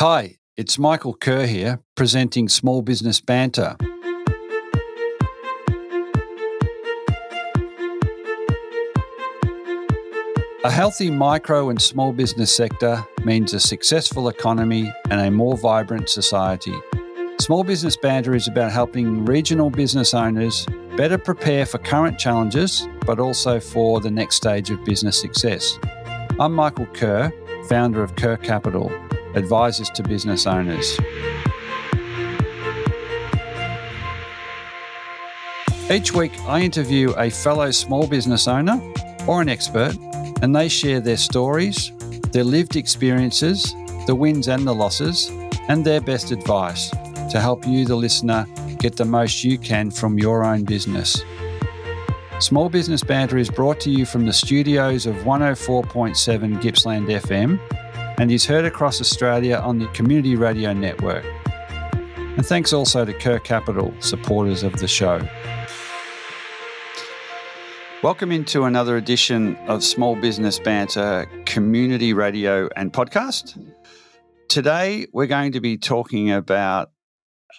Hi, it's Michael Kerr here, presenting Small Business Banter. A healthy micro and small business sector means a successful economy and a more vibrant society. Small Business Banter is about helping regional business owners better prepare for current challenges, but also for the next stage of business success. I'm Michael Kerr, founder of Kerr Capital, advisors to business owners. Each week, I interview a fellow small business owner or an expert, and they share their stories, their lived experiences, the wins and the losses, and their best advice to help you, the listener, get the most you can from your own business. Small Business Banter is brought to you from the studios of 104.7 Gippsland FM and is heard across Australia on the Community Radio Network. And thanks also to Kerr Capital, supporters of the show. Welcome into another edition of Small Business Banter Community Radio and Podcast. Today, we're going to be talking about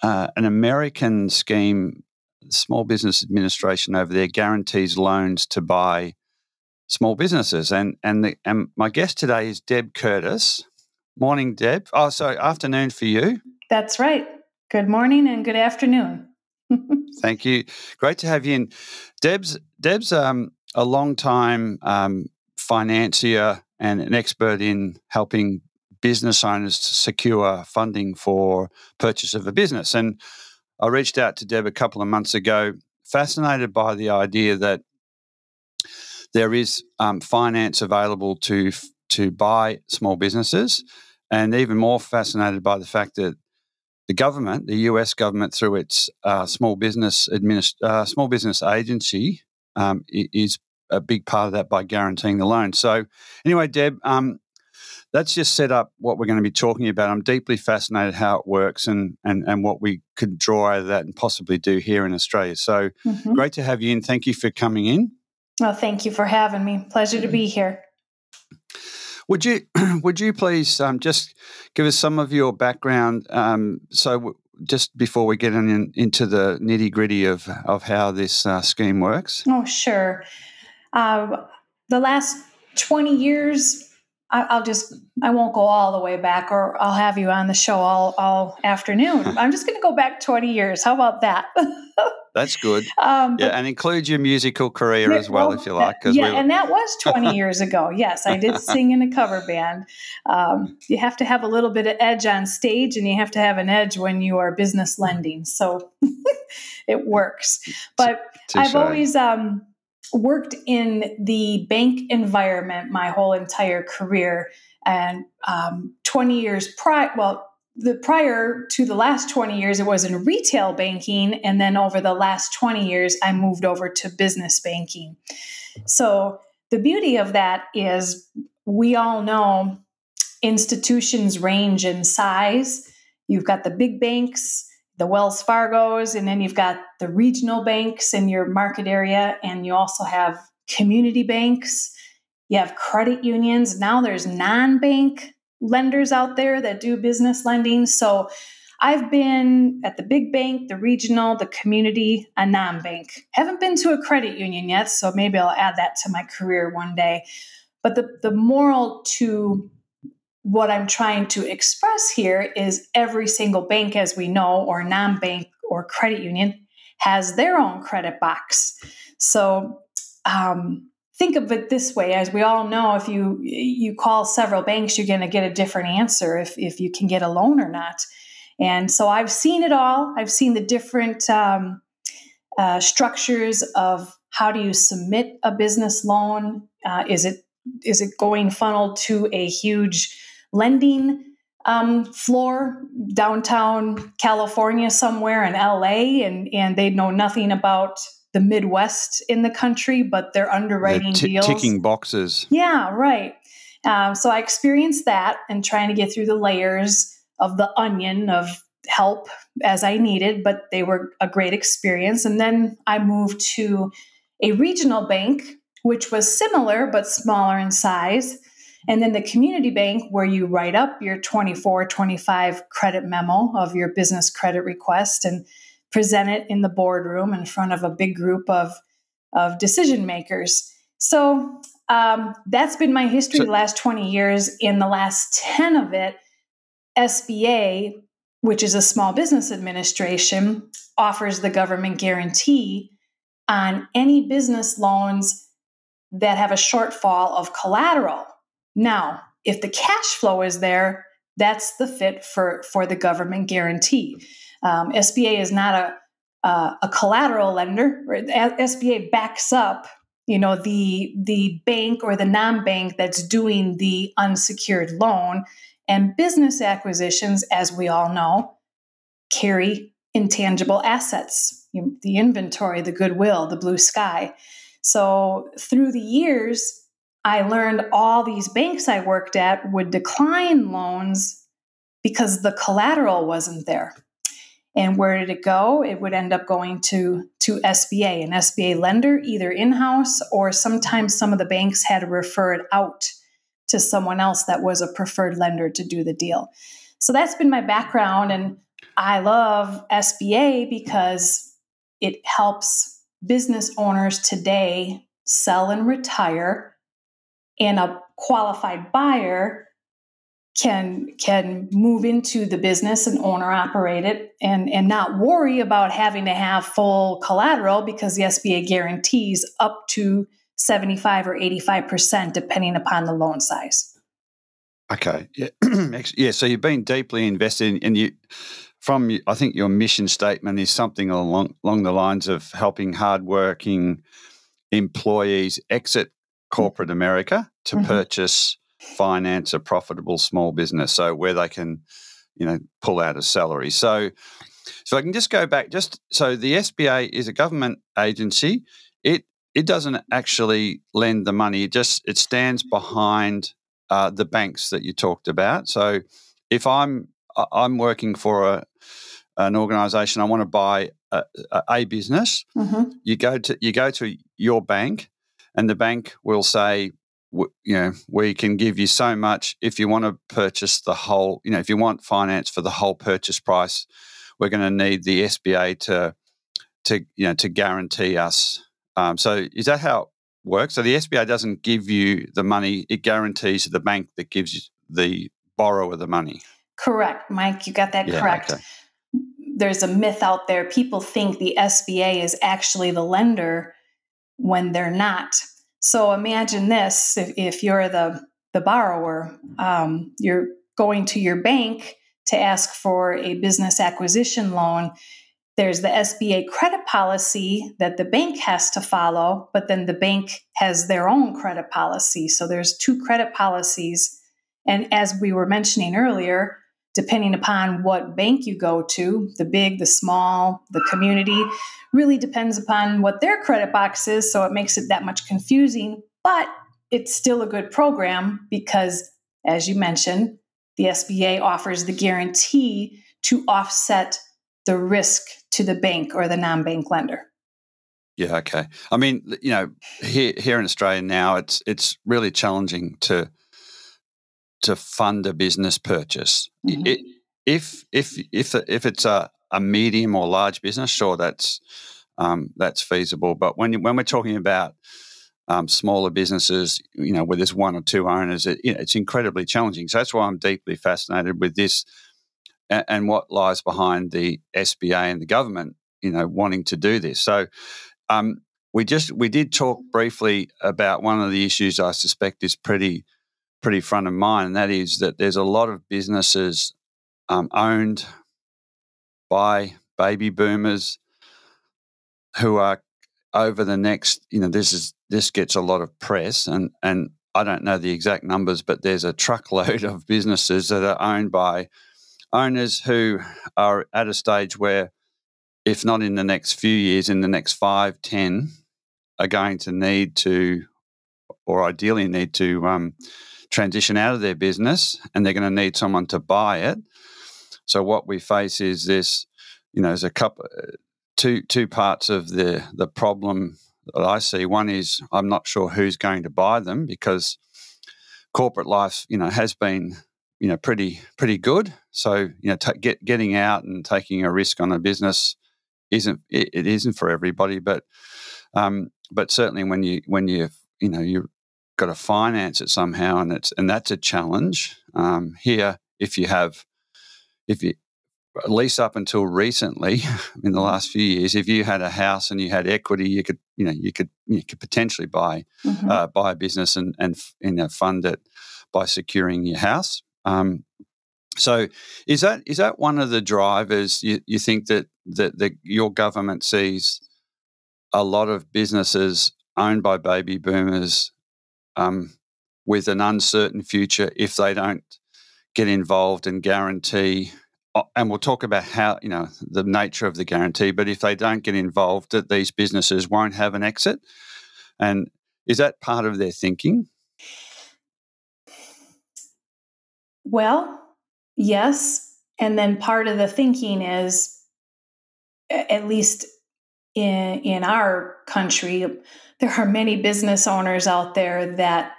uh, an American scheme, Small Business Administration over there guarantees loans to buy small businesses. And and, the, and my guest today is Deb Curtis. Morning, Deb. Oh, sorry, afternoon for you. That's right. Good morning and good afternoon. Thank you. Great to have you in. Deb's Deb's um, a long time um, financier and an expert in helping business owners to secure funding for purchase of a business. And I reached out to Deb a couple of months ago, fascinated by the idea that there is um, finance available to to buy small businesses, and even more fascinated by the fact that the government, the U.S. government, through its uh, small business administ- uh, small business agency, um, is a big part of that by guaranteeing the loan. So, anyway, Deb, um, that's just set up what we're going to be talking about. I'm deeply fascinated how it works and and and what we could draw out of that and possibly do here in Australia. So mm-hmm. great to have you in. Thank you for coming in. Well, thank you for having me. Pleasure to be here. Would you would you please um, just give us some of your background? Um, so w- just before we get in, into the nitty gritty of of how this uh, scheme works. Oh, sure. Uh, the last twenty years I, will just I won't go all the way back, or I'll have you on the show all all afternoon. I'm just going to go back 20 years. How about that? That's good. Um, yeah, and include your musical career as well, well if you like. Yeah, we and that was 20 years ago. Yes, I did sing in a cover band. Um, you have to have a little bit of edge on stage, and you have to have an edge when you are business lending. So it works. But I've always um, worked in the bank environment my whole entire career and um, 20 years prior well the prior to the last 20 years it was in retail banking and then over the last 20 years i moved over to business banking so the beauty of that is we all know institutions range in size you've got the big banks the Wells Fargos, and then you've got the regional banks in your market area, and you also have community banks. You have credit unions. Now there's non bank lenders out there that do business lending. So I've been at the big bank, the regional, the community, a non bank. Haven't been to a credit union yet, so maybe I'll add that to my career one day. But the, the moral to what I'm trying to express here is every single bank, as we know, or non bank or credit union, has their own credit box. So um, think of it this way: as we all know, if you you call several banks, you're going to get a different answer if if you can get a loan or not. And so I've seen it all. I've seen the different um, uh, structures of how do you submit a business loan? Uh, is it is it going funneled to a huge lending um, floor downtown California somewhere in LA, and and they know nothing about the Midwest in the country, but they're underwriting t- deals, ticking boxes. Yeah, right. Um, so I experienced that and trying to get through the layers of the onion of help as I needed, but they were a great experience. And then I moved to a regional bank, which was similar but smaller in size And then the community bank, where you write up your 24, 25 credit memo of your business credit request and present it in the boardroom in front of a big group of, of decision makers. So um, that's been my history so, the last 20 years. In the last 10 of it, SBA, which is a small business administration, offers the government guarantee on any business loans that have a shortfall of collateral. Now, if the cash flow is there, that's the fit for, for the government guarantee. Um, SBA is not a, uh, a collateral lender. SBA backs up, you know, the the bank or the non-bank that's doing the unsecured loan. And business acquisitions, as we all know, carry intangible assets, you the inventory, the goodwill, the blue sky. So through the years, I learned all these banks I worked at would decline loans because the collateral wasn't there. And where did it go? It would end up going to, to SBA, an SBA lender, either in house or sometimes some of the banks had to refer it out to someone else that was a preferred lender to do the deal. So that's been my background. And I love SBA because it helps business owners today sell and retire, and a qualified buyer can can move into the business and owner operate it and and not worry about having to have full collateral because the SBA guarantees up to 75 or 85% depending upon the loan size. Okay. Yeah. yeah. So you've been deeply invested in, in you from I think your mission statement is something along along the lines of helping hardworking employees exit corporate America to mm-hmm. purchase finance a profitable small business so where they can you know pull out a salary. So so I can just go back just so the SBA is a government agency. It it doesn't actually lend the money it just it stands behind uh, the banks that you talked about. So if I'm I'm working for a an organization I want to buy a, a business mm-hmm. you go to you go to your bank and the bank will say you know, we can give you so much if you want to purchase the whole, you know, if you want finance for the whole purchase price, we're going to need the SBA to, to you know, to guarantee us. Um, so is that how it works? So the SBA doesn't give you the money; it guarantees the bank that gives the borrower the money. Correct, Mike. You got that yeah, correct. Okay. There's a myth out there. People think the SBA is actually the lender when they're not. So imagine this: if, if you're the the borrower, um, you're going to your bank to ask for a business acquisition loan. There's the SBA credit policy that the bank has to follow, but then the bank has their own credit policy. So there's two credit policies. And as we were mentioning earlier, depending upon what bank you go to, the big, the small, the community, really depends upon what their credit box is. So it makes it that much confusing, but it's still a good program because, as you mentioned, the SBA offers the guarantee to offset the risk to the bank or the non bank lender. Yeah, okay. I mean, you know, here here in Australia now, it's it's really challenging to to fund a business purchase. Mm-hmm. It, if if if if it's a, a medium or large business, sure, that's um, that's feasible. But when when we're talking about um, smaller businesses, you know, where there's one or two owners, it, you know, it's incredibly challenging. So that's why I'm deeply fascinated with this and, and, what lies behind the SBA and the government, you know, wanting to do this. So um, we just we did talk briefly about one of the issues I suspect is pretty pretty front of mind, and that is that there's a lot of businesses um, owned by baby boomers who are over the next, you know, this is this gets a lot of press, and and I don't know the exact numbers, but there's a truckload of businesses that are owned by owners who are at a stage where, if not in the next few years, in the next five, ten, are going to need to, or ideally need to, um, transition out of their business and they're going to need someone to buy it. So what we face is this, you know, there's a couple, two two parts of the the problem that I see. One is I'm not sure who's going to buy them because corporate life, you know, has been you know pretty pretty good. So you know, t- get, getting out and taking a risk on a business isn't it, it isn't for everybody, but um, but certainly when you when you you know you've got to finance it somehow, and it's and that's a challenge. Um, here, if you have if you at least up until recently in the last few years if you had a house and you had equity you could you know you could you could potentially buy mm-hmm. uh, buy a business and and you know fund it by securing your house um, so is that is that one of the drivers you, you think that that the, your government sees a lot of businesses owned by baby boomers um, with an uncertain future if they don't get involved and guarantee and we'll talk about how you know the nature of the guarantee but if they don't get involved that these businesses won't have an exit. And is that part of their thinking? Well yes. And then part of the thinking is at least in in our country there are many business owners out there that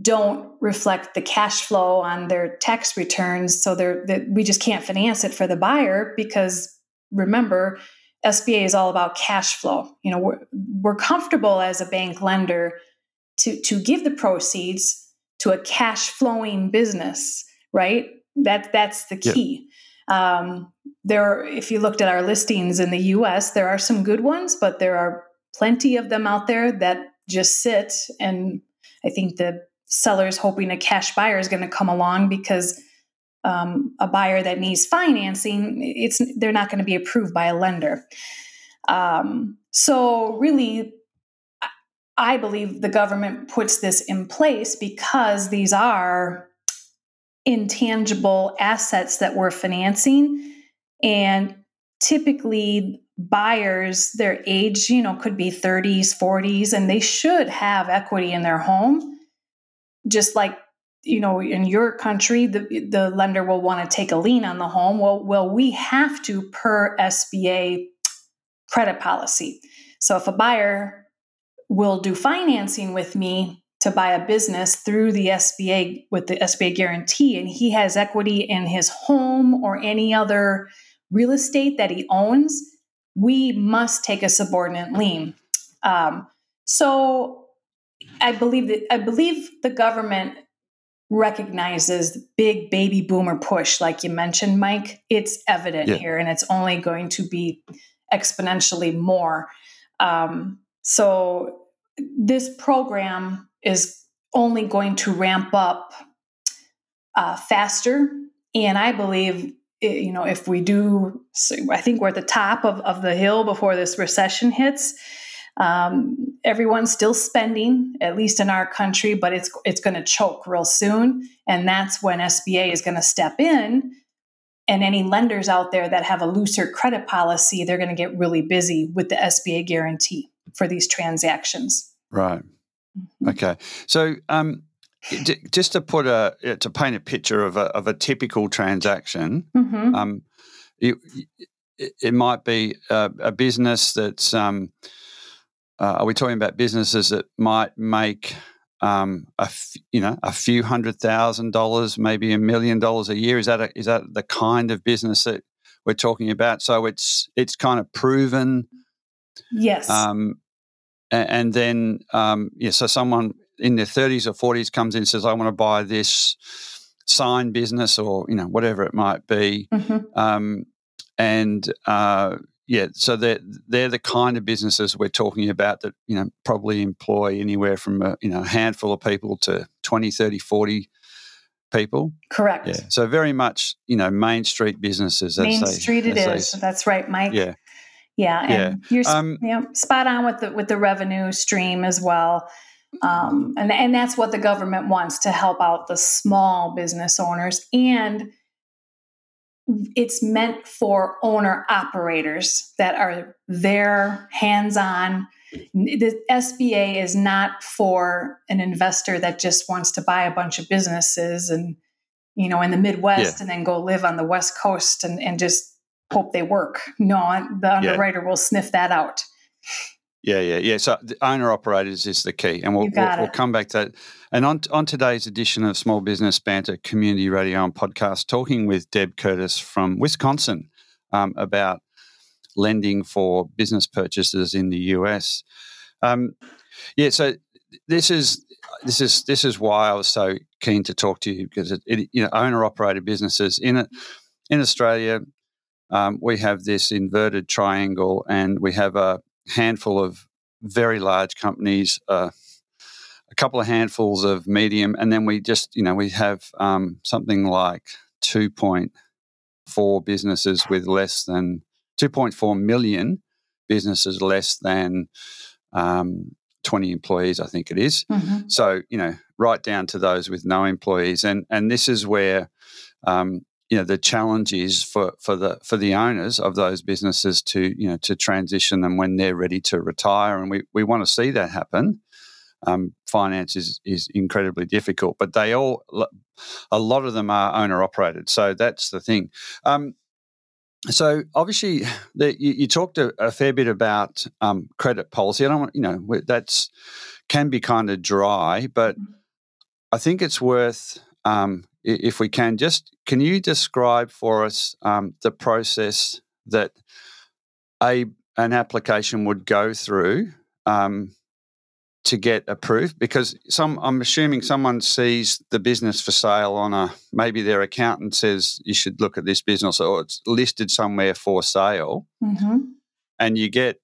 don't reflect the cash flow on their tax returns so they're, they, we just can't finance it for the buyer because remember sba is all about cash flow. You know we're, we're comfortable as a bank lender to to give the proceeds to a cash flowing business right? That that's the key. yep. Um, there if you looked at our listings in the us there are some good ones but there are plenty of them out there that just sit and I think the seller's hoping a cash buyer is going to come along because um, a buyer that needs financing, it's they're not going to be approved by a lender. Um, so really, I believe the government puts this in place because these are intangible assets that we're financing, and typically buyers their age you know could be 30s 40s and they should have equity in their home. Just like you know in your country the the lender will want to take a lien on the home. Well well we have to per SBA credit policy. So if a buyer will do financing with me to buy a business through the SBA with the SBA guarantee and he has equity in his home or any other real estate that he owns we must take a subordinate lien. Um, so I believe that I believe the government recognizes the big baby boomer push, like you mentioned, Mike. It's evident yeah. here, and it's only going to be exponentially more. Um, so this program is only going to ramp up uh, faster, and I believe you know, if we do, I think we're at the top of, of the hill before this recession hits. Um, everyone's still spending, at least in our country, but it's it's going to choke real soon, and that's when SBA is going to step in. And any lenders out there that have a looser credit policy, they're going to get really busy with the SBA guarantee for these transactions. Right. Mm-hmm. Okay. So, um, just to put a to paint a picture of a of a typical transaction, mm-hmm. um, it, it, might be a, a business that's. Um, uh, are we talking about businesses that might make um, a f- you know a few hundred thousand dollars, maybe a million dollars a year? Is that a, is that the kind of business that we're talking about? So it's it's kind of proven. Yes. Um, and, and then um, yeah, so someone in their 30s or 40s comes in and says, I want to buy this sign business or, you know, whatever it might be. Mm-hmm. Um, and, uh, yeah, so they're, they're the kind of businesses we're talking about that, you know, probably employ anywhere from, a, you know, a handful of people to 20, 30, 40 people. Correct. Yeah. So very much, you know, Main Street businesses. Main they, Street it is. They, That's right, Mike. Yeah. Yeah. And yeah. you're um, you know, spot on with the, with the revenue stream as well. Um, and, and that's what the government wants to help out the small business owners. And it's meant for owner operators that are there hands on. The SBA is not for an investor that just wants to buy a bunch of businesses and, you know, in the Midwest yeah. and then go live on the West Coast and, and just hope they work. No, the underwriter yeah. will sniff that out. Yeah, yeah, yeah. So owner operators is the key, and we'll, we'll, we'll, come back to that. And on on today's edition of Small Business Banter Community Radio and Podcast, talking with Deb Curtis from Wisconsin um, about lending for business purchases in the US. Um, yeah, so this is this is this is why I was so keen to talk to you because it, it, you know owner operated businesses in it in Australia um, we have this inverted triangle and we have a handful of very large companies, uh, a couple of handfuls of medium, and then we just, you know, we have um, something like 2.4 businesses with less than 2.4 million businesses less than um, 20 employees, I think it is. Mm-hmm. So, you know, right down to those with no employees. And, and this is where um, you know the challenge is for for the for the owners of those businesses to you know to transition them when they're ready to retire and we, we want to see that happen um, finance is is incredibly difficult but they all a lot of them are owner operated so that's the thing um, so obviously the, you, you, talked a, a, fair bit about um, credit policy i don't want you know that's can be kind of dry but mm-hmm. i think it's worth um, if we can, just can you describe for us um, the process that a an application would go through um, to get approved? Because some, I'm assuming someone sees the business for sale on a maybe their accountant says you should look at this business or it's listed somewhere for sale, mm-hmm. and you get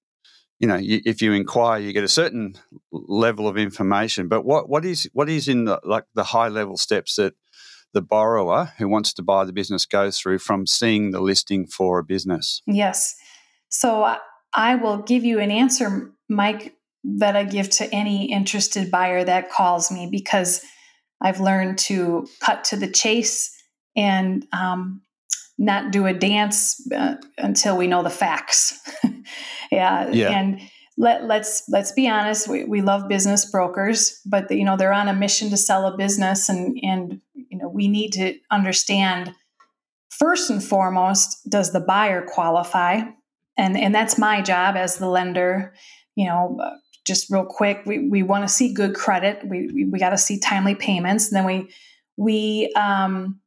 you know, you, if you inquire, you get a certain level of information. But what what is what is in the like the high level steps that the borrower who wants to buy the business goes through from seeing the listing for a business? Yes. So I will give you an answer, Mike, that I give to any interested buyer that calls me because I've learned to cut to the chase and um, not do a dance uh, until we know the facts. yeah. yeah. And let, let's let's be honest. We, we love business brokers, but the, you know they're on a mission to sell a business, and and we need to understand first and foremost does the buyer qualify and and that's my job as the lender you know uh, just real quick we, we want to see good credit we we, we got to see timely payments and then we we um,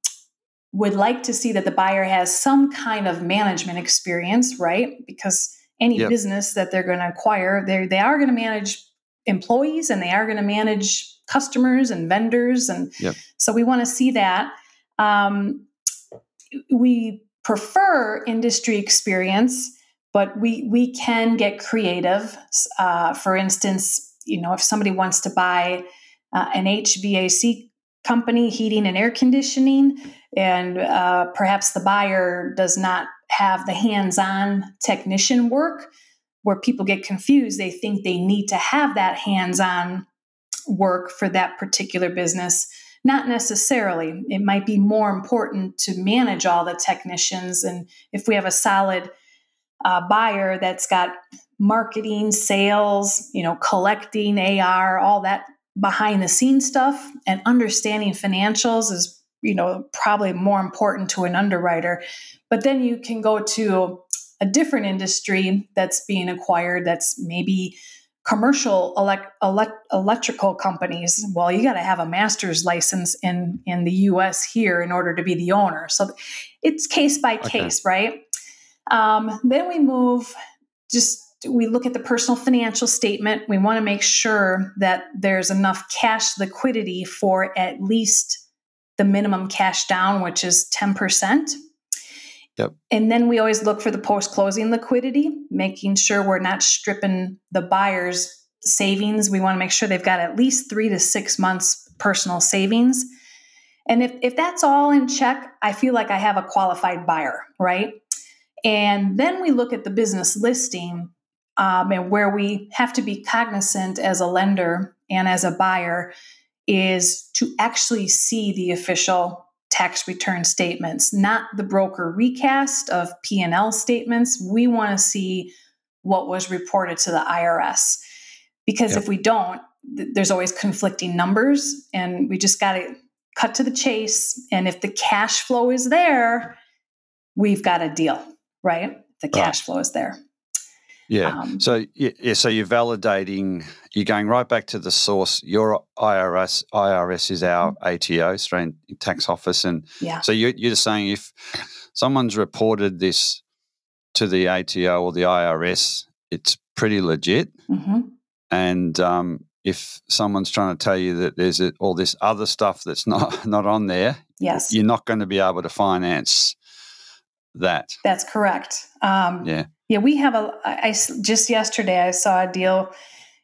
would like to see that the buyer has some kind of management experience right because any yep. business that they're going to acquire they they are going to manage employees and they are going to manage customers and vendors and yep. So we want to see that um, we prefer industry experience but we we can get creative uh, for instance you know if somebody wants to buy uh, an hvac company heating and air conditioning and uh, perhaps the buyer does not have the hands-on technician work where people get confused they think they need to have that hands-on work for that particular business. Not necessarily. It might be more important to manage all the technicians. And if we have a solid uh, buyer that's got marketing, sales, you know, collecting, AR, all that behind the scenes stuff, and understanding financials is, you know, probably more important to an underwriter. But then you can go to a different industry that's being acquired that's maybe commercial elect, elect, electrical companies well you got to have a master's license in in the us here in order to be the owner. So it's case by case okay. right? Um, then we move just we look at the personal financial statement. We want to make sure that there's enough cash liquidity for at least the minimum cash down which is 10% Yep. And then we always look for the post closing liquidity, making sure we're not stripping the buyer's savings. We want to make sure they've got at least three to six months personal savings. And if, if that's all in check, I feel like I have a qualified buyer, right? And then we look at the business listing um, and where we have to be cognizant as a lender and as a buyer is to actually see the official tax return statements, not the broker recast of P&L statements. We want to see what was reported to the IRS. Because yep. if we don't, th- there's always conflicting numbers and we just got to cut to the chase and if the cash flow is there, we've got a deal, right? The cash flow is there. Yeah. Um, so yeah, so you're validating. You're going right back to the source. Your IRS IRS is our mm-hmm. ATO, Australian Tax Office, and yeah. So you're, you're just saying if someone's reported this to the ATO or the IRS, it's pretty legit. Mm-hmm. And um, if someone's trying to tell you that there's all this other stuff that's not not on there, yes, you're not going to be able to finance that. That's correct. Um, yeah. Yeah, we have a. I just yesterday I saw a deal.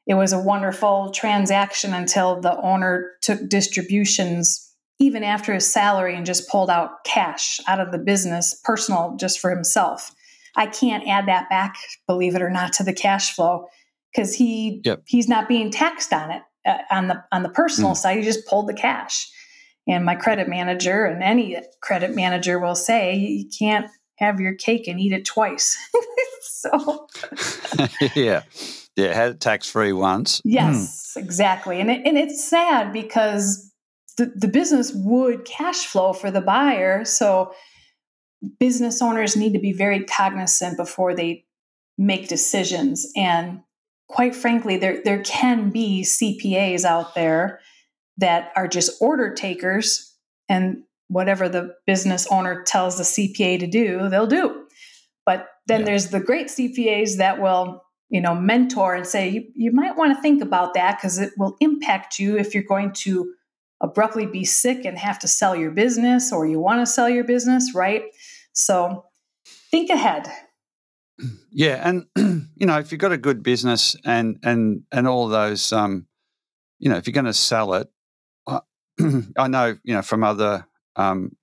It was a wonderful transaction until the owner took distributions even after his salary and just pulled out cash out of the business, personal, just for himself. I can't add that back, believe it or not, to the cash flow because he yep. he's not being taxed on it uh, on the on the personal mm. side. He just pulled the cash. And my credit manager and any credit manager will say you can't have your cake and eat it twice. so yeah, yeah, had it tax free once. Yes, mm. exactly, and it, and it's sad because the the business would cash flow for the buyer, so business owners need to be very cognizant before they make decisions and quite frankly there there can be CPAs out there that are just order takers and whatever the business owner tells the CPA to do, they'll do. But then yeah. there's the great CPAs that will, you know, mentor and say, you, you might want to think about that because it will impact you if you're going to abruptly be sick and have to sell your business or you want to sell your business, right? So think ahead. Yeah, and you know, if you've got a good business and and and all those, um, you know, if you're going to sell it, I know, you know, from other um,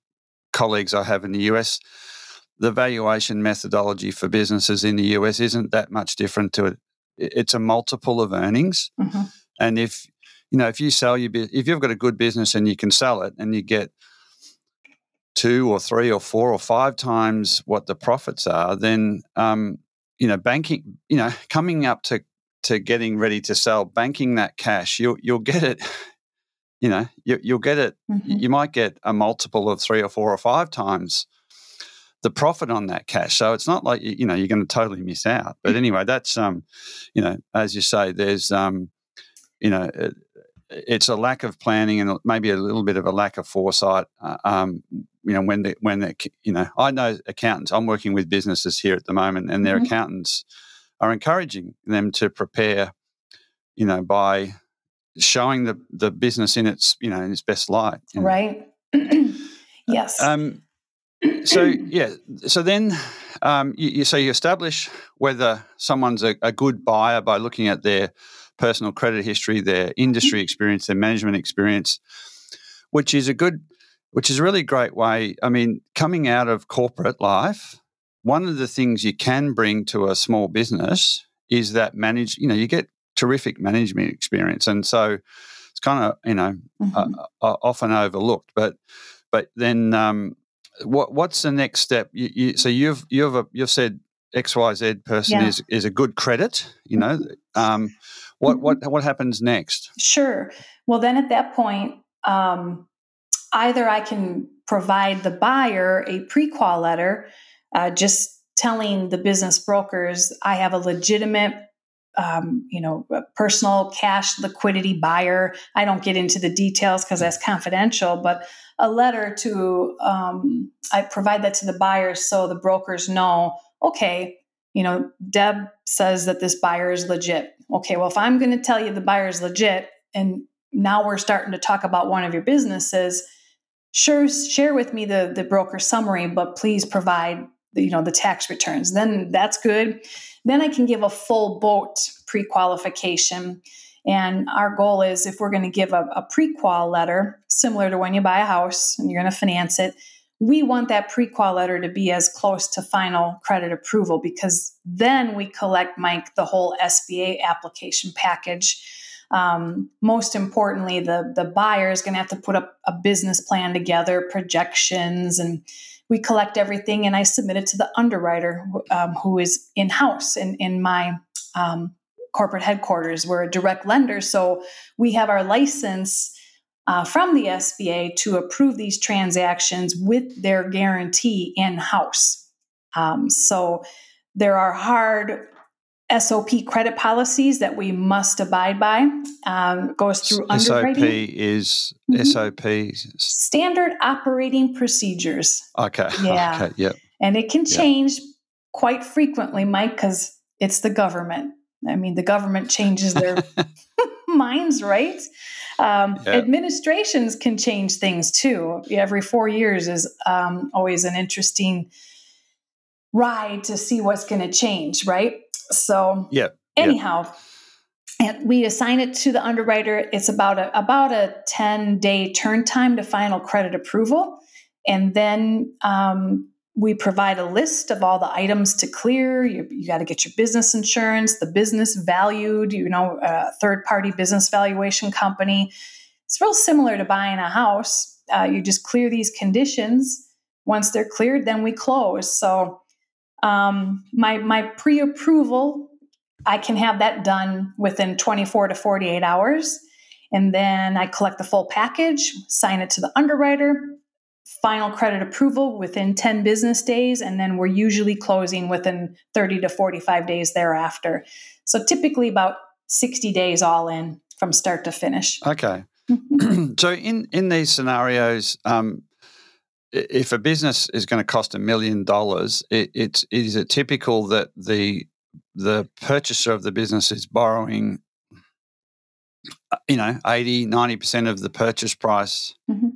colleagues I have in the US, the valuation methodology for businesses in the US isn't that much different to it. It's a multiple of earnings, mm-hmm. and if you know if you sell your if you've got a good business and you can sell it and you get two or three or four or five times what the profits are, then um, you know banking you know coming up to to getting ready to sell banking that cash you'll you'll get it you know you, will get it mm-hmm. you might get a multiple of three or four or five times the profit on that cash so it's not like you know you're going to totally miss out but anyway that's um you know as you say there's um you know it, it's a lack of planning and maybe a little bit of a lack of foresight uh, um you know when the when the you know i know accountants i'm working with businesses here at the moment and their mm-hmm. accountants are encouraging them to prepare you know by showing the the business in its you know in its best light. Right. yes. Um, so yeah. So then, um, you, you, so you establish whether someone's a, a, good buyer by looking at their personal credit history, their industry experience, their management experience, which is a good, which is a really great way. I mean, coming out of corporate life, one of the things you can bring to a small business is that manage. You know, you get terrific management experience, and so it's kind of you know mm-hmm. uh, uh, often overlooked. But but then um, what what's the next step? You, you, so you've you've a, you've said X Y Z person yeah. is is a good credit. You know, mm-hmm. um, what mm-hmm. what what happens next? Sure. Well, then at that point, um, either I can provide the buyer a pre-qual letter, uh, just telling the business brokers I have a legitimate um, you know, personal cash liquidity buyer. I don't get into the details because that's confidential, but a letter to um, I provide that to the buyers so the brokers know. Okay, you know, Deb says that this buyer is legit. Okay, well, if I'm going to tell you the buyer is legit, and now we're starting to talk about one of your businesses, sure, share with me the the broker summary, but please provide you know the tax returns. Then that's good then I can give a full boat pre qualification. And our goal is if we're going to give a, a pre qual letter, similar to when you buy a house and you're going to finance it, we want that pre qual letter to be as close to final credit approval because then we collect, Mike, the whole SBA application package. Um, most importantly, the, the buyer is going to have to put up a business plan together, projections, and we collect everything and I submit it to the underwriter um, who is in house in, in my um, corporate headquarters. We're a direct lender, so we have our license uh, from the SBA to approve these transactions with their guarantee in house. Um, so there are hard SOP credit policies that we must abide by. Um, goes through underwriting. SOP is mm-hmm. SOP standard operating procedures. Okay. Yeah. Okay. Yep. And it can change yep. quite frequently, Mike, because it's the government. I mean, the government changes their minds, right? Um, yeah. Administrations can change things too. Every four years is um, always an interesting ride to see what's going to change, right? So, yeah. Anyhow, and we assign it to the underwriter. It's about a about a ten day turn time to final credit approval, and then um, we provide a list of all the items to clear. You, you got to get your business insurance, the business valued, you know, a third party business valuation company. It's real similar to buying a house. Uh, you just clear these conditions. Once they're cleared, then we close. So um, my my pre approval, I can have that done within 24 to 48 hours. And then I collect the full package, sign it to the underwriter, final credit approval within 10 business days, and then we're usually closing within 30 to 45 days thereafter. So typically about 60 days all in from start to finish. Okay. Mm-hmm. so in in these scenarios, um, if a business is going to cost a million dollars, it, it's is it typical that the the purchaser of the business is borrowing uh, you know 80 90% of the purchase price mm-hmm.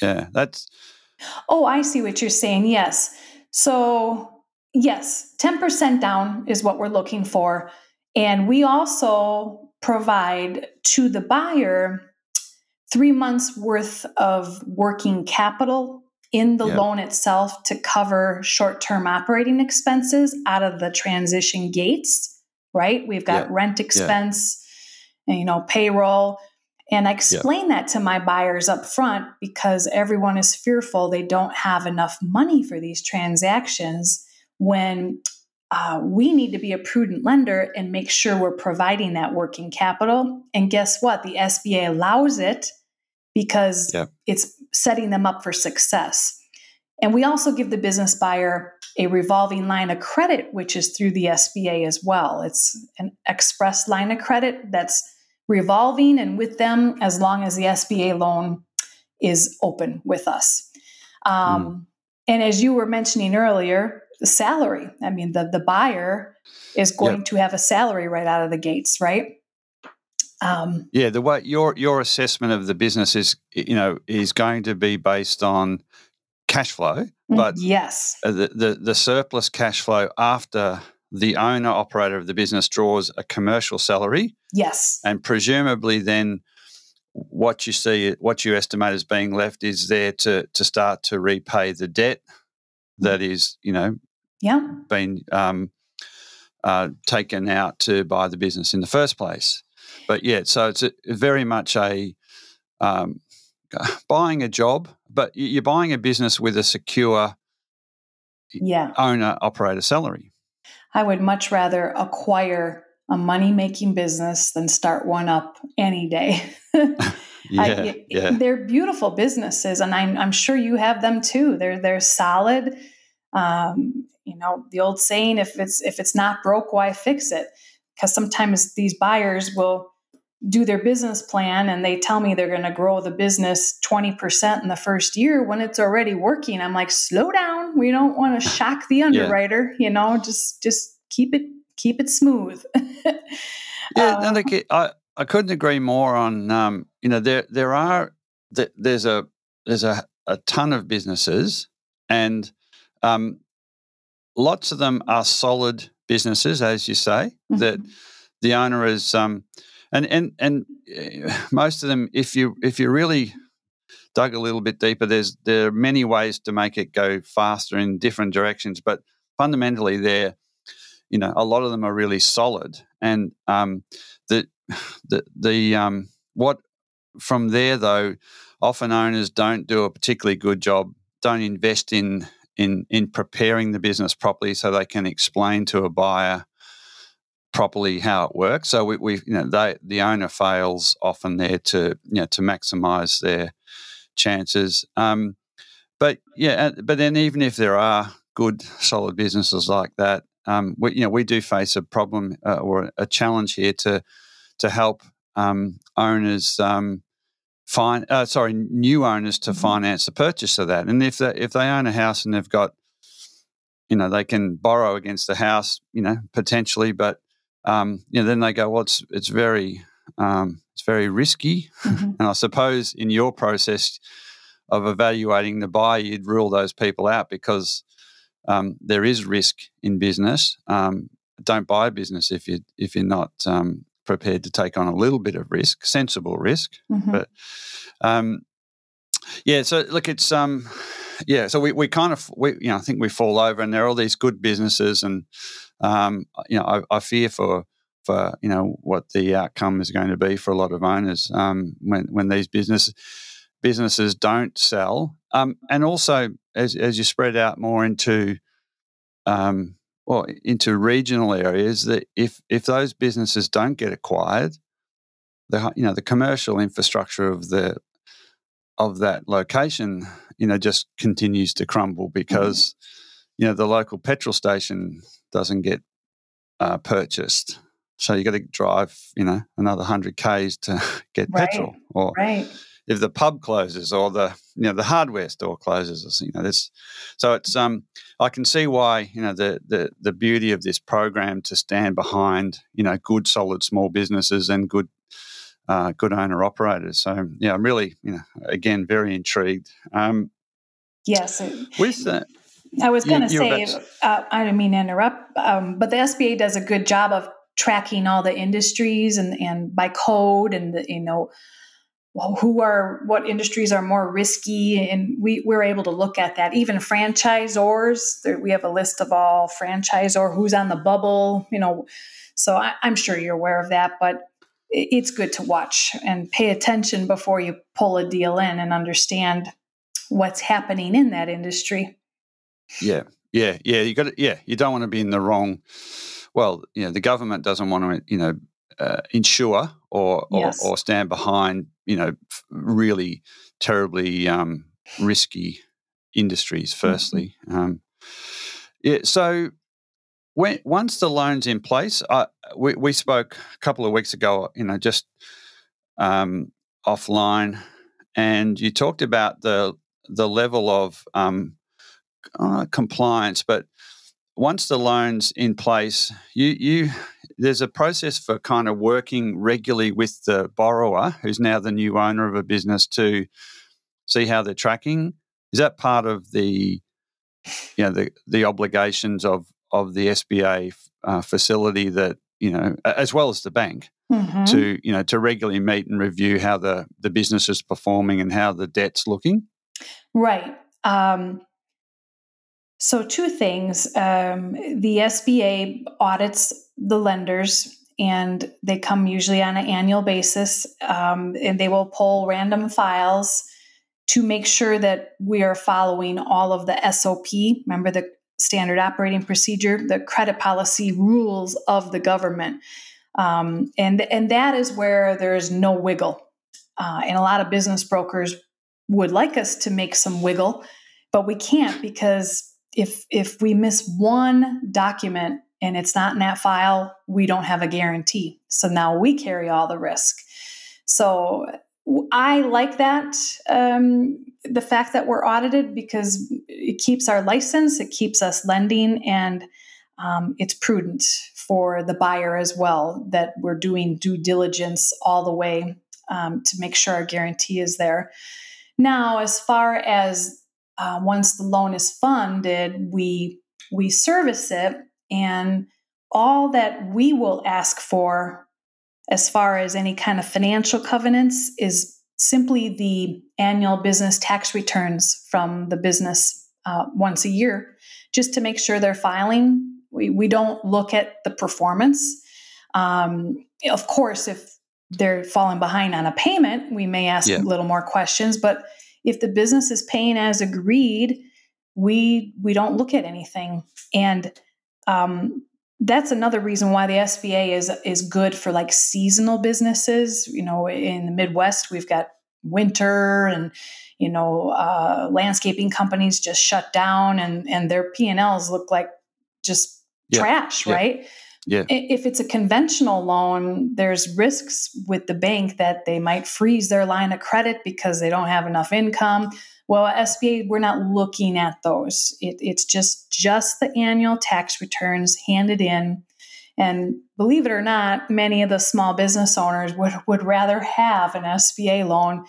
Yeah, that's. Oh, I see what you're saying. Yes. So, yes, 10% down is what we're looking for. And we also provide to the buyer three months worth of working capital in the loan itself to cover short term operating expenses out of the transition gates, right? We've got rent expense, and, you know, payroll. And I explain that to my buyers up front because everyone is fearful they don't have enough money for these transactions when uh, we need to be a prudent lender and make sure we're providing that working capital. And guess what? The SBA allows it because it's setting them up for success. And we also give the business buyer a revolving line of credit, which is through the SBA as well. It's an express line of credit that's revolving and with them as long as the SBA loan is open with us. Um, mm. And as you were mentioning earlier, the salary. I mean, the the buyer is going yep. to have a salary right out of the gates, right? Um, yeah, the way your your assessment of the business is, you know, is going to be based on cash flow, mm, but yes, the, the the surplus cash flow after the owner operator of the business draws a commercial salary. Yes. And presumably then what you see what you estimate as being left is there to to start to repay the debt that is, you know, yeah, been um, uh, taken out to buy the business in the first place. But yeah, so it's a, very much a um, buying a job, but you're buying a business with a secure yeah. owner operator salary. I would much rather acquire a money making business than start one up any day. yeah, I, yeah. They're beautiful businesses, and I'm, I'm, sure you have them too. They're they're solid. Um, you know the old saying: if it's if it's not broke, why fix it? Because sometimes these buyers will do their business plan and they tell me they're going to grow the business 20% in the first year when it's already working i'm like slow down we don't want to shock the underwriter yeah. you know just just keep it keep it smooth yeah uh, no, i i couldn't agree more on um you know there there are there's a there's a, a ton of businesses and um lots of them are solid businesses as you say mm-hmm. that the owner is um and and and eh, most of them, if you if you really dug a little bit deeper, there's there are many ways to make it go faster in different directions, but fundamentally, they're you know a lot of them are really solid, and um, the the the um, what from there though, often owners don't do a particularly good job, don't invest in in in preparing the business properly so they can explain to a buyer properly how it works. So we, we you know, they, the owner fails often there to, you know, to maximise their chances. Um, but yeah, but then even if there are good, solid businesses like that, um, we, you know, we do face a problem uh, or a challenge here to to help um, owners um, find, uh, sorry, new owners to mm-hmm. finance the purchase of that. And if they, if they own a house and they've got, you know, they can borrow against the house, you know, potentially, but um, you know, then they go, well, it's it's very um, it's very risky. Mm-hmm. and I suppose in your process of evaluating the buy, you'd rule those people out because um, there is risk in business. Um, don't buy a business if you if you're not um, prepared to take on a little bit of risk, sensible risk. Mm-hmm. But um, yeah, so look, it's um, yeah, so we, we kind of we you know I think we fall over, and there are all these good businesses, and um, you know I, I fear for for you know what the outcome is going to be for a lot of owners um, when when these business businesses don't sell, um, and also as as you spread out more into um, well into regional areas that if if those businesses don't get acquired, the you know the commercial infrastructure of the of that location you know just continues to crumble mm-hmm. because mm-hmm. you know the local petrol station doesn't get uh, purchased so you got to drive you know another 100 k's to get right. petrol or right if the pub closes or the you know the hardware store closes, you know this. So it's um I can see why you know the the the beauty of this program to stand behind you know good solid small businesses and good uh, good owner operators. So yeah, I'm really you know again very intrigued. Um, yes, with that. I was going to say, uh, I didn't mean to interrupt, um, but the SBA does a good job of tracking all the industries and, and by code and the, you know well, who are what industries are more risky and we, we're able to look at that even franchisors there, we have a list of all franchisor who's on the bubble you know so I, i'm sure you're aware of that but it's good to watch and pay attention before you pull a deal in and understand what's happening in that industry yeah yeah yeah you got to, yeah you don't want to be in the wrong well you know the government doesn't want to you know uh, insure or, yes. or, or stand behind you know really terribly um, risky industries. Mm-hmm. Firstly, mm-hmm. um, yeah. So when once the loan's in place, I, we we spoke a couple of weeks ago. You know, just um, offline, and you talked about the the level of um, uh, compliance, but once the loan's in place, you you there's a process for kind of working regularly with the borrower, who's now the new owner of a business, to see how they're tracking. Is that part of the you know the the obligations of of the SBA uh, facility that you know as well as the bank mm-hmm. to you know to regularly meet and review how the the business is performing and how the debt's looking? Right. Um, so, two things. Um, the SBA audits the lenders, and they come usually on an annual basis, um, and they will pull random files to make sure that we are following all of the SOP. Remember the standard operating procedure, the credit policy rules of the government. Um, and, and that is where there's no wiggle. Uh, and a lot of business brokers would like us to make some wiggle, but we can't because if if we miss one document and it's not in that file, we don't have a guarantee. So now we carry all the risk. So I like that um, the fact that we're audited because it keeps our license, it keeps us lending, and um, it's prudent for the buyer as well that we're doing due diligence all the way um, to make sure our guarantee is there. Now, as far as uh, once the loan is funded, we we service it, and all that we will ask for, as far as any kind of financial covenants, is simply the annual business tax returns from the business uh, once a year, just to make sure they're filing. We we don't look at the performance. Um, of course, if they're falling behind on a payment, we may ask yeah. a little more questions, but if the business is paying as agreed, we we don't look at anything. And um, that's another reason why the SBA is is good for like seasonal businesses. You know, in the Midwest, we've got winter and you know uh, landscaping companies just shut down and and their P and Ls look like just Yeah. trash, Yeah. right? Yeah. If it's a conventional loan, there's risks with the bank that they might freeze their line of credit because they don't have enough income. Well, SBA, we're not looking at those. It, it's just just the annual tax returns handed in. And believe it or not, many of the small business owners would, would rather have an SBA loan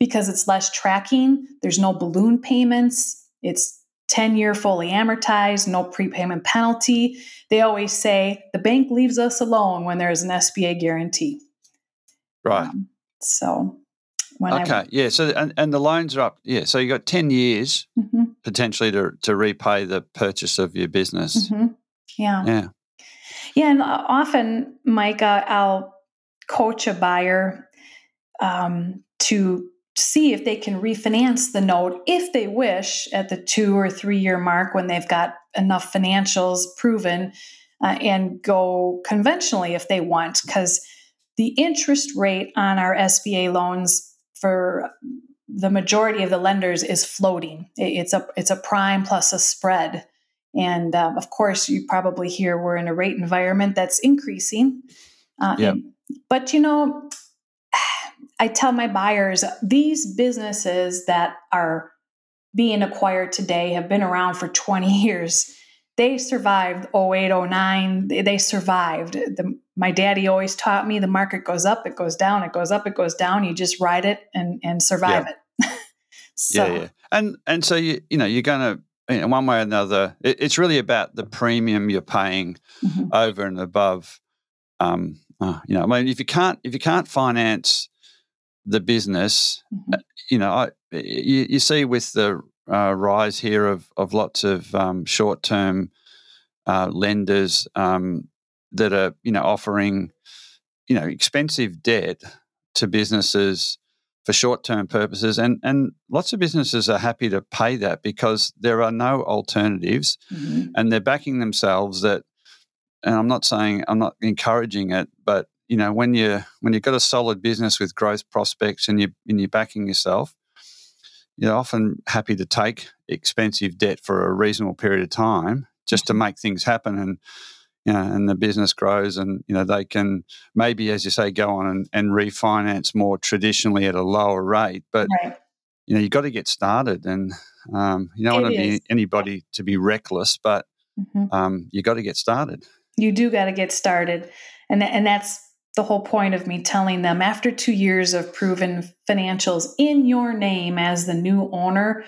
because it's less tracking. There's no balloon payments. It's 10 year fully amortized, no prepayment penalty. They always say the bank leaves us alone when there's an SBA guarantee. Right. Um, so when okay. yeah. So and, and the loans are up. Yeah. So you got ten years I, Mhm, potentially to to repay the purchase of your business. mhm. yeah. Yeah. Yeah, and uh, often, Mike, uh, I'll coach a buyer um, to see if they can refinance the note if they wish at the two or three year mark when they've got enough financials proven uh, and go conventionally if they want, because the interest rate on our SBA loans for the majority of the lenders is floating. It's a it's a prime plus a spread. And um, of course, you probably hear we're in a rate environment that's increasing. Uh, Yep. and- but you know, I tell my buyers these businesses that are being acquired today have been around for 20 years. They survived 08, 09. They, they survived. The, my daddy always taught me the market goes up, it goes down, it goes up, it goes down. You just ride it and, and survive it. so, Yeah. Yeah. And and so you you know you're going to in one way or another. It, it's really about the premium you're paying mhm. over and above. Um, uh, you know, I mean, if you can't if you can't finance the business, Mhm. uh, you know, I, you, you see with the uh, rise here of of lots of um, short term uh, lenders um, that are you know offering you know expensive debt to businesses for short term purposes, and and lots of businesses are happy to pay that because there are no alternatives Mhm. and they're backing themselves that and I'm not saying I'm not encouraging it, but you know, when you when you've got a solid business with growth prospects and you and you're backing yourself, you're often happy to take expensive debt for a reasonable period of time just to make things happen and you know, and the business grows and you know they can maybe as you say go on and, and refinance more traditionally at a lower rate but Right. you know you've got to get started and um, you don't It want to be anybody to be reckless but Mhm. um, you got to get started you do got to get started and and that's the whole point of me telling them after 2 years of proven financials in your name as the new owner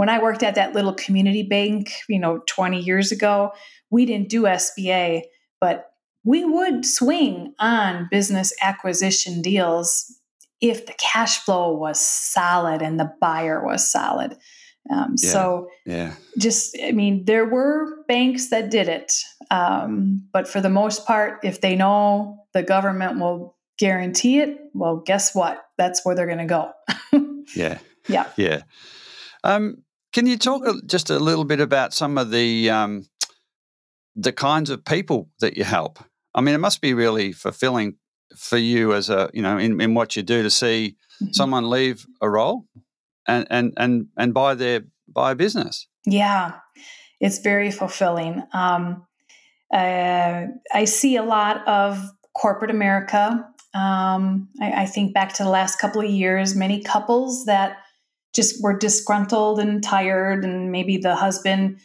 when I worked at that little community bank, you know, 20 years ago, we didn't do SBA, but we would swing on business acquisition deals if the cash flow was solid and the buyer was solid. Um, Yeah. So yeah just i mean there were banks that did it um, but for the most part if they know the government will guarantee it well guess what that's where they're going to go Yeah. Yeah. Yeah. Um, can you talk just a little bit about some of the um, the kinds of people that you help? I mean, it must be really fulfilling for you as a you know in, in what you do to see someone leave a role and and and and buy their buy a business. yeah it's very fulfilling um, uh, i see a lot of corporate america. Um, I, I think back to the last couple of years many couples that just were disgruntled and tired and maybe the husband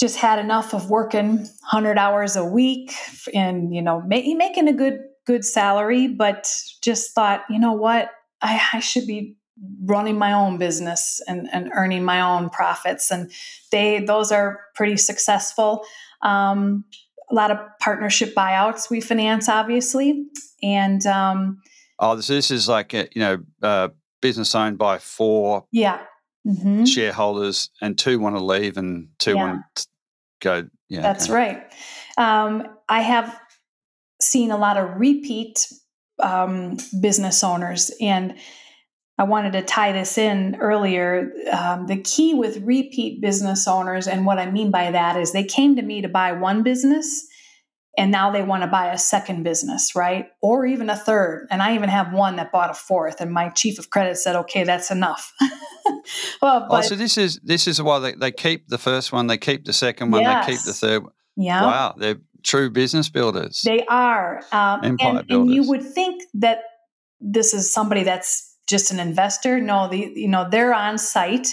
just had enough of working 100 hours a week and you know ma- making a good good salary but just thought you know what? I, I should be running my own business and, and earning my own profits. And they those are pretty successful um, a lot of partnership buyouts we finance obviously and um, Oh, so this is like a, you know uh, business owned by four yeah hmm shareholders, and two want to leave, and two Yeah. want to go. Yeah, That's okay. right. Um, I have seen a lot of repeat um, business owners, and I wanted to tie this in earlier. Um, the key with repeat business owners, and what I mean by that is they came to me to buy one business. And now they want to buy a second business, right? Or even a third. And I even have one that bought a fourth. And my chief of credit said, okay, that's enough. well, Oh, so this is this is why they, they keep the first one, they keep the second one, they keep the Yes. third. Yeah. Wow, they're true business builders. They are. Um, Empire and, builders. and you would think that this is somebody that's just an investor. No, the you know they're on site,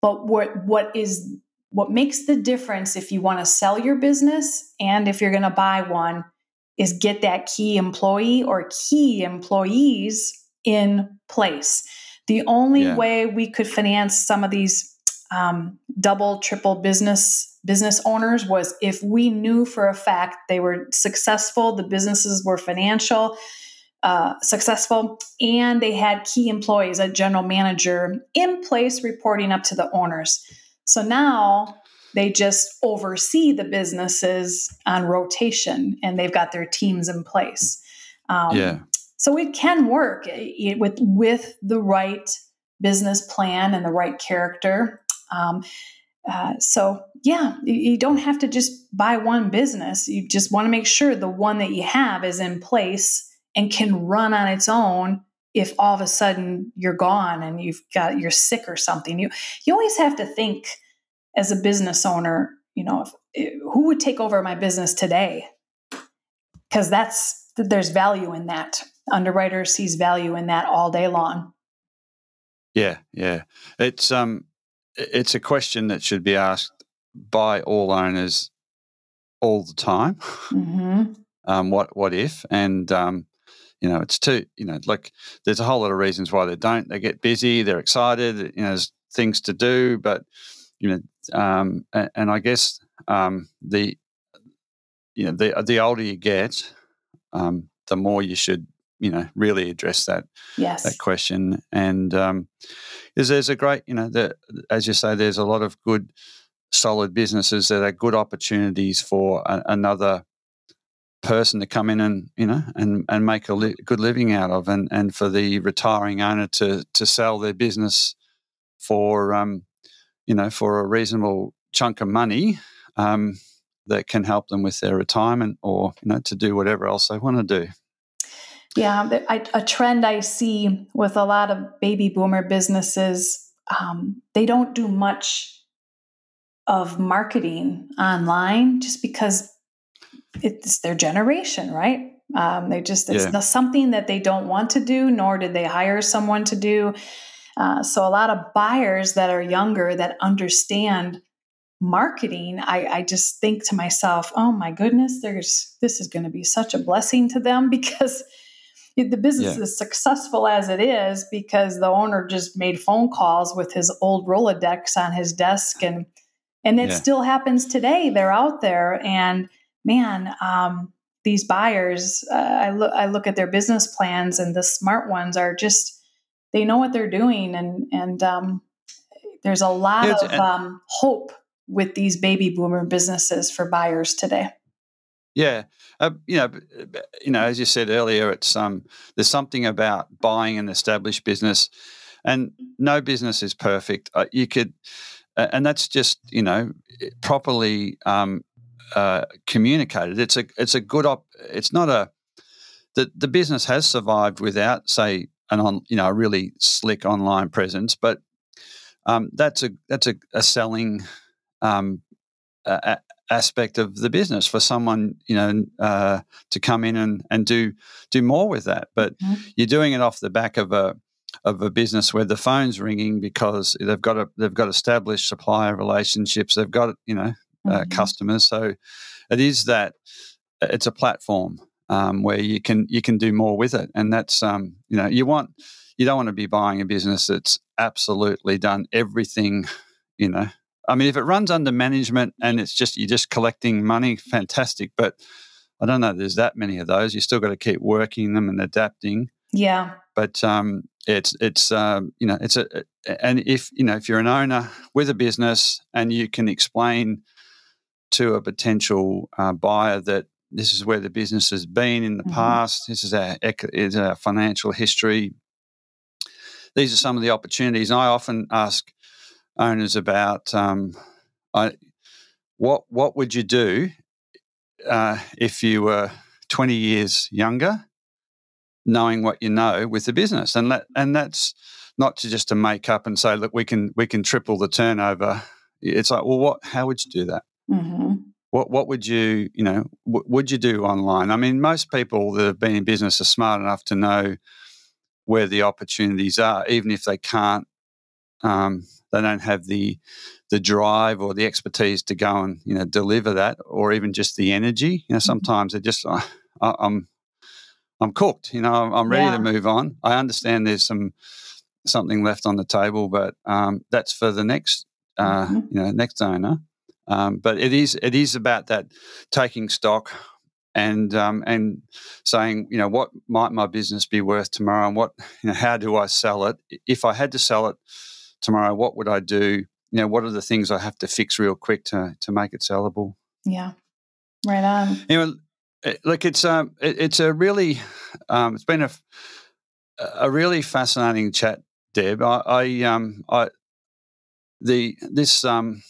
but what what is what makes the difference if you want to sell your business and if you're going to buy one is get that key employee or key employees in place. The only Yeah. way we could finance some of these um, double, triple business business owners was if we knew for a fact they were successful, the businesses were financial, uh, successful, and they had key employees, a general manager in place reporting up to the owners. So now they just oversee the businesses on rotation and they've got their teams in place. Um, yeah, so it can work eh, with with the right business plan and the right character. Um, uh, so yeah, you, you don't have to just buy one business. You just want to make sure the one that you have is in place and can run on its own. If all of a sudden you're gone and you've got you're sick or something, you you always have to think as a business owner. You know, if, who would take over my business today? Because that's there's value in that underwriter sees value in that all day long. yeah, yeah. It's um, it's a question that should be asked by all owners all the time. Mm-hmm. um, what what if? And um, you know, it's too. You know, like there's a whole lot of reasons why they don't. They get busy. They're excited. You know, there's things to do, but you know, um, and, and I guess um, the you know the the older you get, um, the more you should you know really address that Yes. that question. And um, is there's a great, you know, the, as you say, there's a lot of good, solid businesses that are good opportunities for a, another person to come in and you know and and make a li- good living out of, and and for the retiring owner to to sell their business for um, you know, for a reasonable chunk of money. Um, that can help them with their retirement or you know to do whatever else they want to do Yeah, I, a trend I see with a lot of baby boomer businesses, um, they don't do much of marketing online just because it's their generation, right? Um, they just it's Yeah. not something that they don't want to do, nor did they hire someone to do. Uh, so a lot of buyers that are younger that understand marketing, I, I just think to myself, oh my goodness, there's this is going to be such a blessing to them because the business Yeah. is successful as it is because the owner just made phone calls with his old Rolodex on his desk and and it Yeah. still happens today. They're out there and man, um, these buyers, uh, I look I look at their business plans and the smart ones are just they know what they're doing and and um, there's a lot it's- of um, hope with these baby boomer businesses for buyers today. Yeah, uh, you know, you know, as you said earlier, it's um, there's something about buying an established business, and no business is perfect. Uh, you could, uh, and that's just you know properly um, uh, communicated. It's a it's a good op. It's not a the the business has survived without say an on you know a really slick online presence, but um, that's a that's a, a selling um, a, a- aspect of the business for someone you know uh, to come in and, and do do more with that. But Mhm. you're doing it off the back of a of a business where the phone's ringing because they've got a they've got established supplier relationships. They've got you know uh, Mhm. customers. So it is that it's a platform um, where you can you can do more with it, and that's um, you know you want you don't want to be buying a business that's absolutely done everything. You know, I mean, if it runs under management and it's just you're just collecting money, fantastic. But I don't know. There's that many of those. You still got to keep working them and adapting Yeah. but um, it's it's um, you know it's a and if you know if you're an owner with a business and you can explain to a potential uh, buyer that this is where the business has been in the Mhm. past, this is our is our financial history. These are some of the opportunities. And I often ask owners about um, I, what what would you do uh, if you were 20 years younger knowing what you know with the business and that and that's not to just to make up and say look we can we can triple the turnover it's like well what how would you do that hmm what what would you you know w- would you do online? I mean, most people that have been in business are smart enough to know where the opportunities are, even if they can't. Um, they don't have the the drive or the expertise to go and you know deliver that, or even just the energy. You know, mm-hmm. sometimes they just I, I'm I'm cooked. You know, I'm ready yeah. to move on. I understand there's some something left on the table, but um, that's for the next uh, mm-hmm. you know next owner. Um, but it is it is about that taking stock and um, and saying you know what might my business be worth tomorrow and what you know how do I sell it? If I had to sell it tomorrow what would I do? You know what are the things I have to fix real quick to to make it sellable? Yeah. Right on. You know look it's um it, it's a really um it's been a a really fascinating chat Deb. I, I um I the this um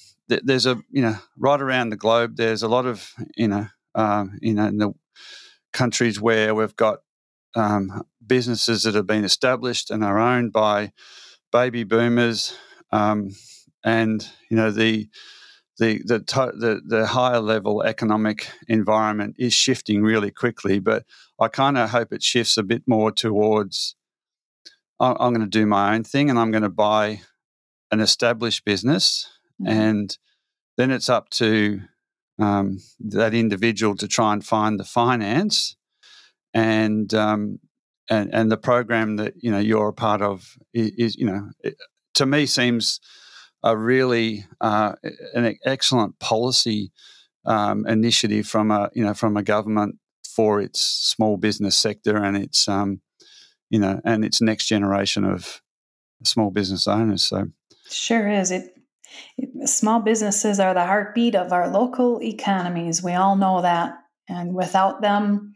there's a you know right around the globe there's a lot of you know um, you know in the countries where we've got um, businesses that have been established and are owned by baby boomers um, and you know the the the, the the higher level economic environment is shifting really quickly but I kind of hope it shifts a bit more towards I'm going to do my own thing and I'm going to buy an established business mm-hmm. and then it's up to um, that individual to try and find the finance and um, and and the program that you know you're a part of is, is you know it, to me seems a really uh, an excellent policy um, initiative from a you know from a government for its small business sector and its um, you know and its next generation of small business owners. So sure is it Small businesses are the heartbeat of our local economies. We all know that. And without them,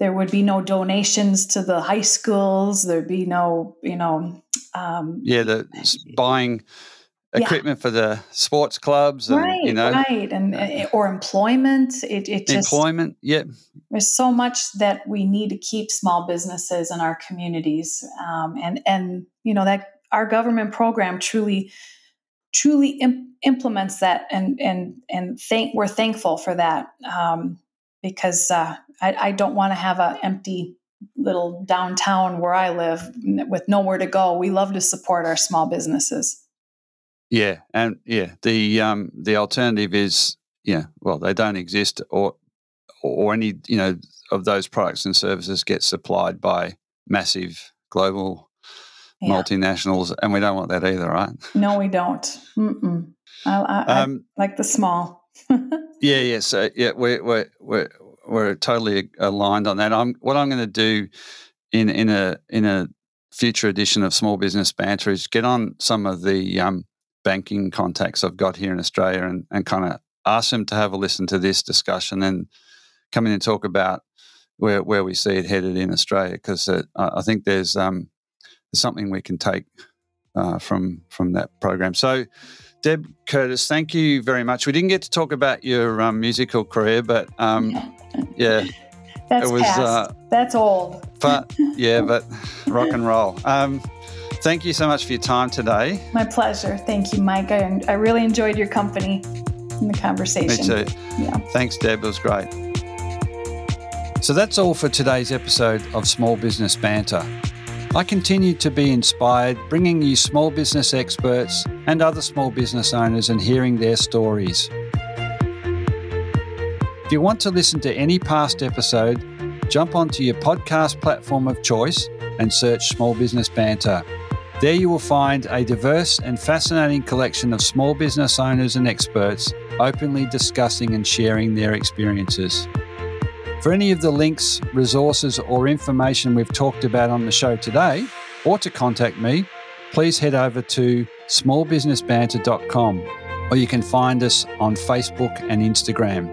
there would be no donations to the high schools. There'd be no, you know. Um, yeah, the buying equipment yeah. for the sports clubs, and, right, you know, right, and uh, or employment. It, it just employment. Yeah, there's so much that we need to keep small businesses in our communities, um, and and you know that our government program truly truly imp- implements that and and and thank we're thankful for that um, because uh, I, I, don't want to have an empty little downtown where I live with nowhere to go. We love to support our small businesses. Yeah, and yeah, the um, the alternative is yeah, well, they don't exist, or or any you know of those products and services get supplied by massive global yeah. multinationals, and we don't want that either, right? No, we don't. I, I, um, I, like the small. yeah, yeah. So yeah, we're we're we're we're totally aligned on that. I'm what I'm going to do in in a in a future edition of Small Business Banter is get on some of the um, banking contacts I've got here in Australia and, and kind of ask them to have a listen to this discussion and come in and talk about where where we see it headed in Australia because uh, I think there's um, something we can take uh, from from that program. So, Deb Curtis, thank you very much. We didn't get to talk about your um, musical career, but um, yeah, that's it was uh, that's old. But yeah, but rock and roll. Um, thank you so much for your time today. My pleasure. Thank you, Mike. I, I really enjoyed your company in the conversation. Me too. Yeah. Thanks, Deb. It was great. So that's all for today's episode of Small Business Banter. I continue to be inspired bringing you small business experts and other small business owners and hearing their stories. If you want to listen to any past episode, jump onto your podcast platform of choice and search Small Business Banter. There you will find a diverse and fascinating collection of small business owners and experts openly discussing and sharing their experiences. For any of the links, resources, or information we've talked about on the show today, or to contact me, please head over to smallbusinessbanter.com or you can find us on Facebook and Instagram.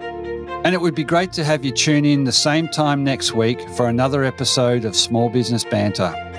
And it would be great to have you tune in the same time next week for another episode of Small Business Banter.